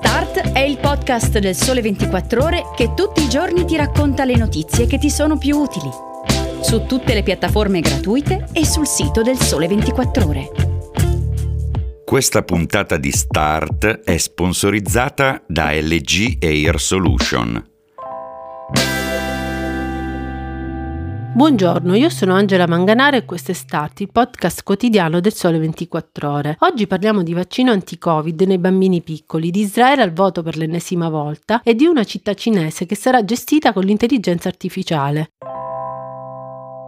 Start è il podcast del Sole 24 Ore che tutti i giorni ti racconta le notizie che ti sono più utili. Su tutte le piattaforme gratuite e sul sito del Sole 24 Ore. Questa puntata di Start è sponsorizzata da LG Air Solution. Buongiorno, io sono Angela Manganaro e questo è Start, il podcast quotidiano del Sole 24 Ore. Oggi parliamo di vaccino anti-Covid nei bambini piccoli, di Israele al voto per l'ennesima volta e di una città cinese che sarà gestita con l'intelligenza artificiale.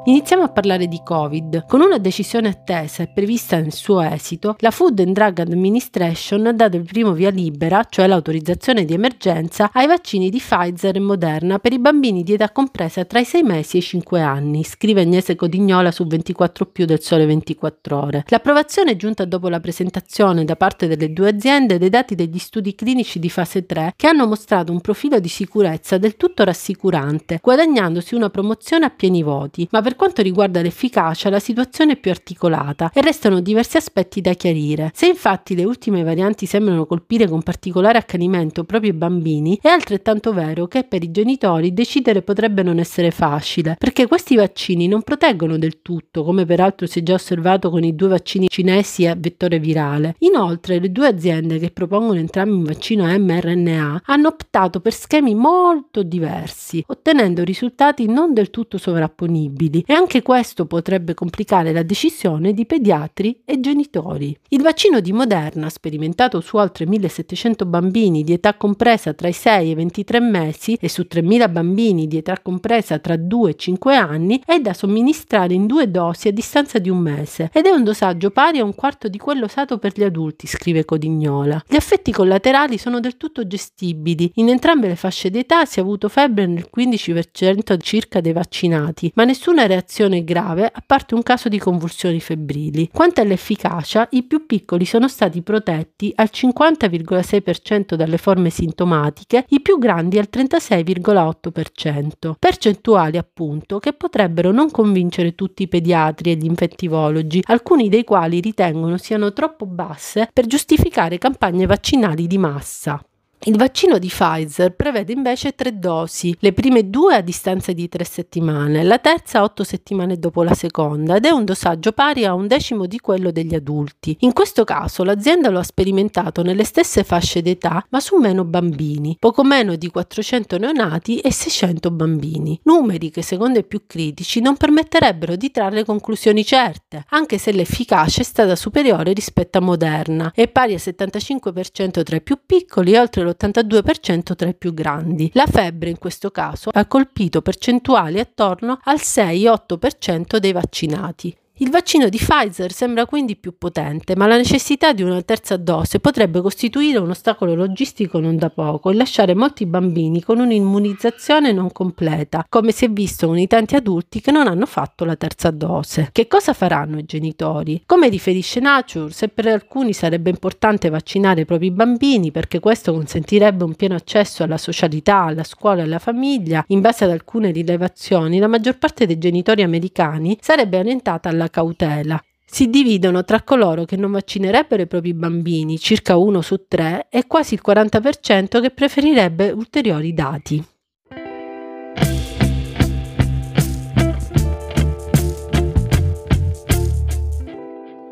Iniziamo a parlare di Covid. Con una decisione attesa e prevista nel suo esito, la Food and Drug Administration ha dato il primo via libera, cioè l'autorizzazione di emergenza, ai vaccini di Pfizer e Moderna per i bambini di età compresa tra i 6 mesi e i 5 anni, scrive Agnese Codignola su 24 più del Sole 24 ore. L'approvazione è giunta dopo la presentazione da parte delle due aziende dei dati degli studi clinici di fase 3 che hanno mostrato un profilo di sicurezza del tutto rassicurante, guadagnandosi una promozione a pieni voti, ma per per quanto riguarda l'efficacia, la situazione è più articolata e restano diversi aspetti da chiarire. Se infatti le ultime varianti sembrano colpire con particolare accanimento proprio i bambini, è altrettanto vero che per i genitori decidere potrebbe non essere facile, perché questi vaccini non proteggono del tutto, come peraltro si è già osservato con i due vaccini cinesi a vettore virale. Inoltre, le due aziende che propongono entrambi un vaccino mRNA hanno optato per schemi molto diversi, ottenendo risultati non del tutto sovrapponibili e anche questo potrebbe complicare la decisione di pediatri e genitori. Il vaccino di Moderna, sperimentato su oltre 1700 bambini di età compresa tra i 6 e i 23 mesi e su 3000 bambini di età compresa tra 2 e 5 anni, è da somministrare in due dosi a distanza di un mese ed è un dosaggio pari a un quarto di quello usato per gli adulti, scrive Codignola. Gli effetti collaterali sono del tutto gestibili. In entrambe le fasce d'età si è avuto febbre nel 15% circa dei vaccinati, ma nessuna reazione grave a parte un caso di convulsioni febbrili. Quanto all'efficacia, i più piccoli sono stati protetti al 50,6% dalle forme sintomatiche, i più grandi al 36,8%. Percentuali appunto che potrebbero non convincere tutti i pediatri e gli infettivologi, alcuni dei quali ritengono siano troppo basse per giustificare campagne vaccinali di massa. Il vaccino di Pfizer prevede invece tre dosi, le prime due a distanza di tre settimane, la terza otto settimane dopo la seconda ed è un dosaggio pari a un decimo di quello degli adulti. In questo caso l'azienda lo ha sperimentato nelle stesse fasce d'età ma su meno bambini, poco meno di 400 neonati e 600 bambini, numeri che secondo i più critici non permetterebbero di trarre conclusioni certe, anche se l'efficacia è stata superiore rispetto a Moderna, è pari al 75% tra i più piccoli e oltre lo l'82% tra i più grandi. La febbre in questo caso ha colpito percentuali attorno al 6-8% dei vaccinati. Il vaccino di Pfizer sembra quindi più potente, ma la necessità di una terza dose potrebbe costituire un ostacolo logistico non da poco e lasciare molti bambini con un'immunizzazione non completa, come si è visto con i tanti adulti che non hanno fatto la terza dose. Che cosa faranno i genitori? Come riferisce Nature, se per alcuni sarebbe importante vaccinare i propri bambini perché questo consentirebbe un pieno accesso alla socialità, alla scuola e alla famiglia, in base ad alcune rilevazioni, la maggior parte dei genitori americani sarebbe orientata alla cautela. Si dividono tra coloro che non vaccinerebbero i propri bambini, circa uno su tre, e quasi il 40% che preferirebbe ulteriori dati.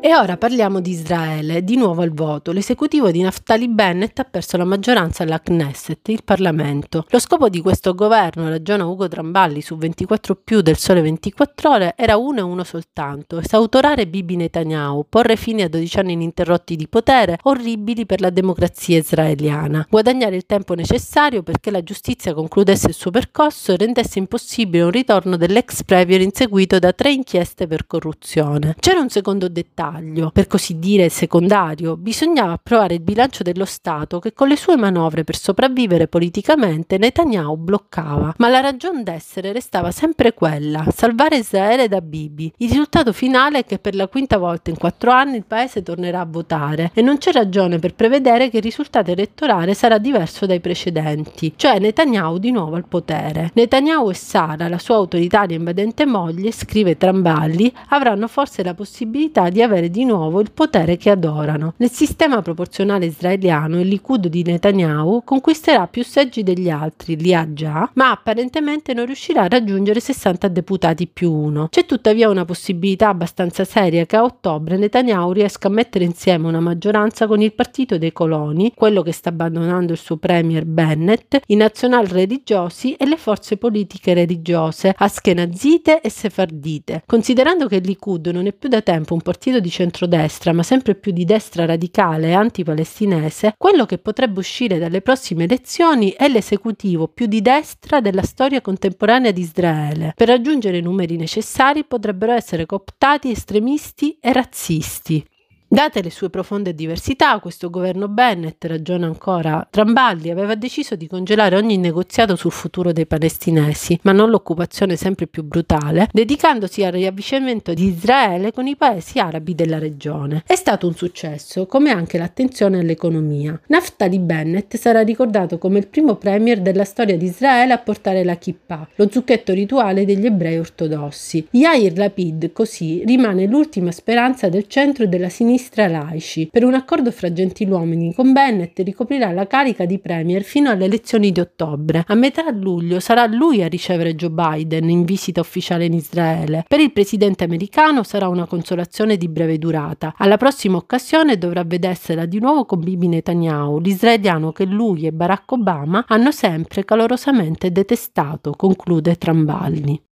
E ora parliamo di Israele, di nuovo al voto. L'esecutivo di Naftali Bennett ha perso la maggioranza alla Knesset, il Parlamento. Lo scopo di questo governo, ragiona Ugo Tramballi su 24 più del Sole 24 ore, era uno e uno soltanto, esautorare Bibi Netanyahu, porre fine a 12 anni ininterrotti di potere, orribili per la democrazia israeliana, guadagnare il tempo necessario perché la giustizia concludesse il suo percorso e rendesse impossibile un ritorno dell'ex premier inseguito da tre inchieste per corruzione. C'era un secondo dettaglio dettaglio, per così dire secondario, bisognava approvare il bilancio dello Stato che con le sue manovre per sopravvivere politicamente Netanyahu bloccava, ma la ragione d'essere restava sempre quella, salvare Israele da Bibi. Il risultato finale è che per la quinta volta in quattro anni il paese tornerà a votare e non c'è ragione per prevedere che il risultato elettorale sarà diverso dai precedenti, cioè Netanyahu di nuovo al potere. Netanyahu e Sara, la sua autoritaria e invadente moglie, scrive Tramballi, avranno forse la possibilità di avere avere di nuovo il potere che adorano. Nel sistema proporzionale israeliano il Likud di Netanyahu conquisterà più seggi degli altri, li ha già, ma apparentemente non riuscirà a raggiungere 60 deputati più uno. C'è tuttavia una possibilità abbastanza seria che a ottobre Netanyahu riesca a mettere insieme una maggioranza con il partito dei coloni, quello che sta abbandonando il suo premier Bennett, i nazional religiosi e le forze politiche religiose, aschenazite e sefardite. Considerando che il Likud non è più da tempo un partito di centrodestra, ma sempre più di destra radicale e antipalestinese, quello che potrebbe uscire dalle prossime elezioni è l'esecutivo più di destra della storia contemporanea di Israele. Per raggiungere i numeri necessari potrebbero essere cooptati estremisti e razzisti. Date le sue profonde diversità, questo governo Bennett, ragiona ancora Tramballi, aveva deciso di congelare ogni negoziato sul futuro dei palestinesi, ma non l'occupazione sempre più brutale, dedicandosi al riavvicinamento di Israele con i paesi arabi della regione. È stato un successo, come anche l'attenzione all'economia. Naftali Bennett sarà ricordato come il primo premier della storia di Israele a portare la kippah, lo zucchetto rituale degli ebrei ortodossi. Yair Lapid, così, rimane l'ultima speranza del centro e della sinistra sinistra laici. Per un accordo fra gentiluomini con Bennett ricoprirà la carica di premier fino alle elezioni di ottobre. A metà luglio sarà lui a ricevere Joe Biden in visita ufficiale in Israele. Per il presidente americano sarà una consolazione di breve durata. Alla prossima occasione dovrà vedersela di nuovo con Bibi Netanyahu, l'israeliano che lui e Barack Obama hanno sempre calorosamente detestato, conclude Tramballi.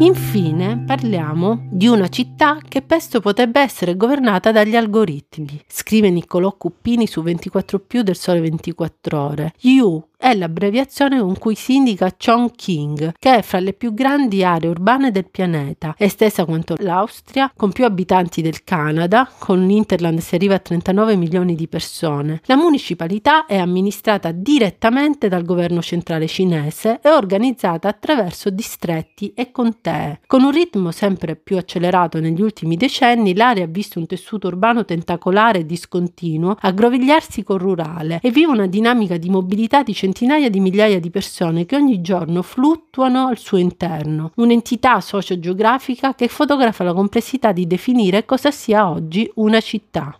Infine parliamo di una città che presto potrebbe essere governata dagli algoritmi, scrive Niccolò Cuppini su 24 più del Sole 24 ore. You è l'abbreviazione con cui si indica Chongqing, che è fra le più grandi aree urbane del pianeta, estesa quanto l'Austria, con più abitanti del Canada, con l'Interland si arriva a 39 milioni di persone. La municipalità è amministrata direttamente dal governo centrale cinese e organizzata attraverso distretti e contee. Con un ritmo sempre più accelerato negli ultimi decenni, l'area ha visto un tessuto urbano tentacolare e discontinuo aggrovigliarsi col rurale e vive una dinamica di mobilità di centinaia di migliaia di persone che ogni giorno fluttuano al suo interno, un'entità socio-geografica che fotografa la complessità di definire cosa sia oggi una città.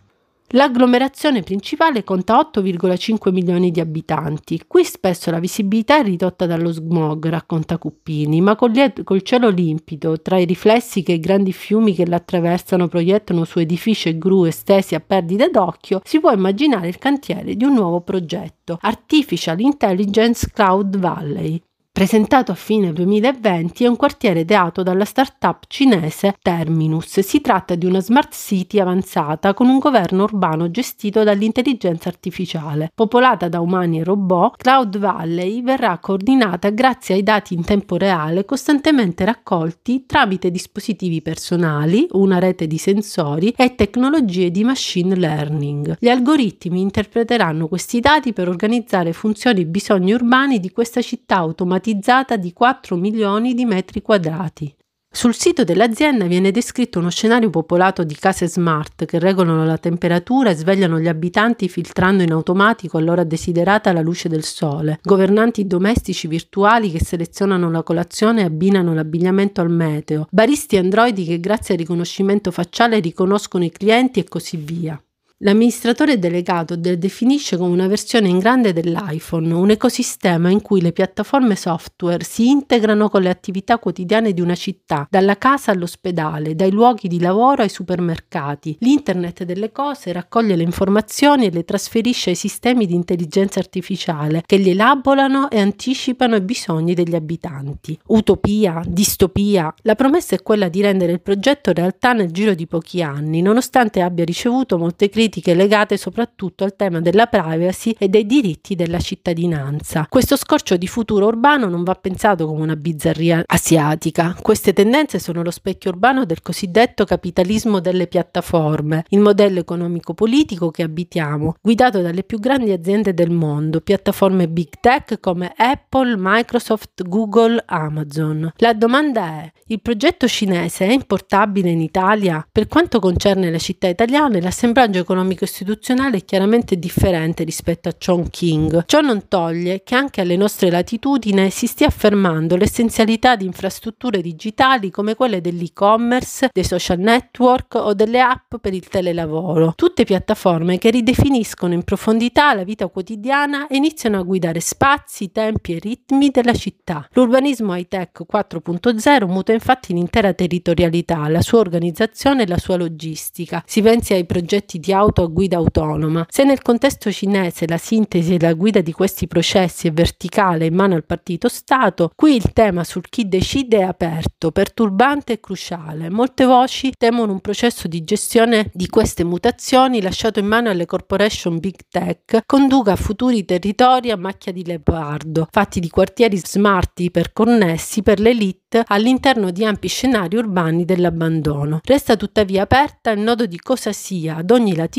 L'agglomerazione principale conta 8,5 milioni di abitanti. Qui spesso la visibilità è ridotta dallo smog, racconta Cuppini, ma col, col cielo limpido, tra i riflessi che i grandi fiumi che l'attraversano proiettano su edifici e gru estesi a perdita d'occhio, si può immaginare il cantiere di un nuovo progetto, Artificial Intelligence Cloud Valley, presentato a fine 2020, è un quartiere ideato dalla startup cinese Terminus. Si tratta di una smart city avanzata con un governo urbano gestito dall'intelligenza artificiale. Popolata da umani e robot, Cloud Valley verrà coordinata grazie ai dati in tempo reale costantemente raccolti tramite dispositivi personali, una rete di sensori e tecnologie di machine learning. Gli algoritmi interpreteranno questi dati per organizzare funzioni e bisogni urbani di questa città automatizzata climatizzata di 4 milioni di metri quadrati. Sul sito dell'azienda viene descritto uno scenario popolato di case smart che regolano la temperatura e svegliano gli abitanti filtrando in automatico all'ora desiderata la luce del sole, governanti domestici virtuali che selezionano la colazione e abbinano l'abbigliamento al meteo, baristi androidi che grazie al riconoscimento facciale riconoscono i clienti e così via. L'amministratore delegato definisce come una versione in grande dell'iPhone, un ecosistema in cui le piattaforme software si integrano con le attività quotidiane di una città, dalla casa all'ospedale, dai luoghi di lavoro ai supermercati. L'internet delle cose raccoglie le informazioni e le trasferisce ai sistemi di intelligenza artificiale che li elaborano e anticipano i bisogni degli abitanti. Utopia, distopia. La promessa è quella di rendere il progetto realtà nel giro di pochi anni, nonostante abbia ricevuto molte critiche critiche legate soprattutto al tema della privacy e dei diritti della cittadinanza. Questo scorcio di futuro urbano non va pensato come una bizzarria asiatica. Queste tendenze sono lo specchio urbano del cosiddetto capitalismo delle piattaforme, il modello economico-politico che abitiamo, guidato dalle più grandi aziende del mondo, piattaforme big tech come Apple, Microsoft, Google, Amazon. La domanda è, il progetto cinese è importabile in Italia? Per quanto concerne le città italiane, l'assemblaggio economico economico istituzionale è chiaramente differente rispetto a King. Ciò non toglie che anche alle nostre latitudini si stia affermando l'essenzialità di infrastrutture digitali come quelle dell'e-commerce, dei social network o delle app per il telelavoro, tutte piattaforme che ridefiniscono in profondità la vita quotidiana e iniziano a guidare spazi, tempi e ritmi della città. L'urbanismo high-tech 4.0 muta infatti l'intera territorialità, la sua organizzazione e la sua logistica. Si pensi ai progetti di auto a guida autonoma. Se nel contesto cinese la sintesi e la guida di questi processi è verticale in mano al partito Stato, qui il tema sul chi decide è aperto, perturbante e cruciale. Molte voci temono un processo di gestione di queste mutazioni lasciato in mano alle corporation big tech conduca a futuri territori a macchia di leopardo, fatti di quartieri smart iperconnessi per l'elite all'interno di ampi scenari urbani dell'abbandono. Resta tuttavia aperta il nodo di cosa sia ad ogni latitudine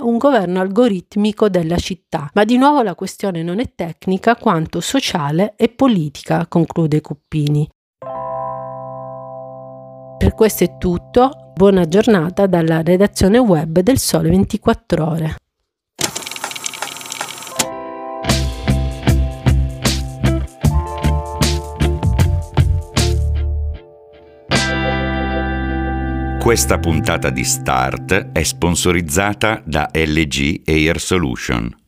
un governo algoritmico della città, ma di nuovo la questione non è tecnica quanto sociale e politica, conclude Cuppini. Per questo è tutto, buona giornata dalla redazione web del Sole 24 ore. Questa puntata di Start è sponsorizzata da LG Air Solution.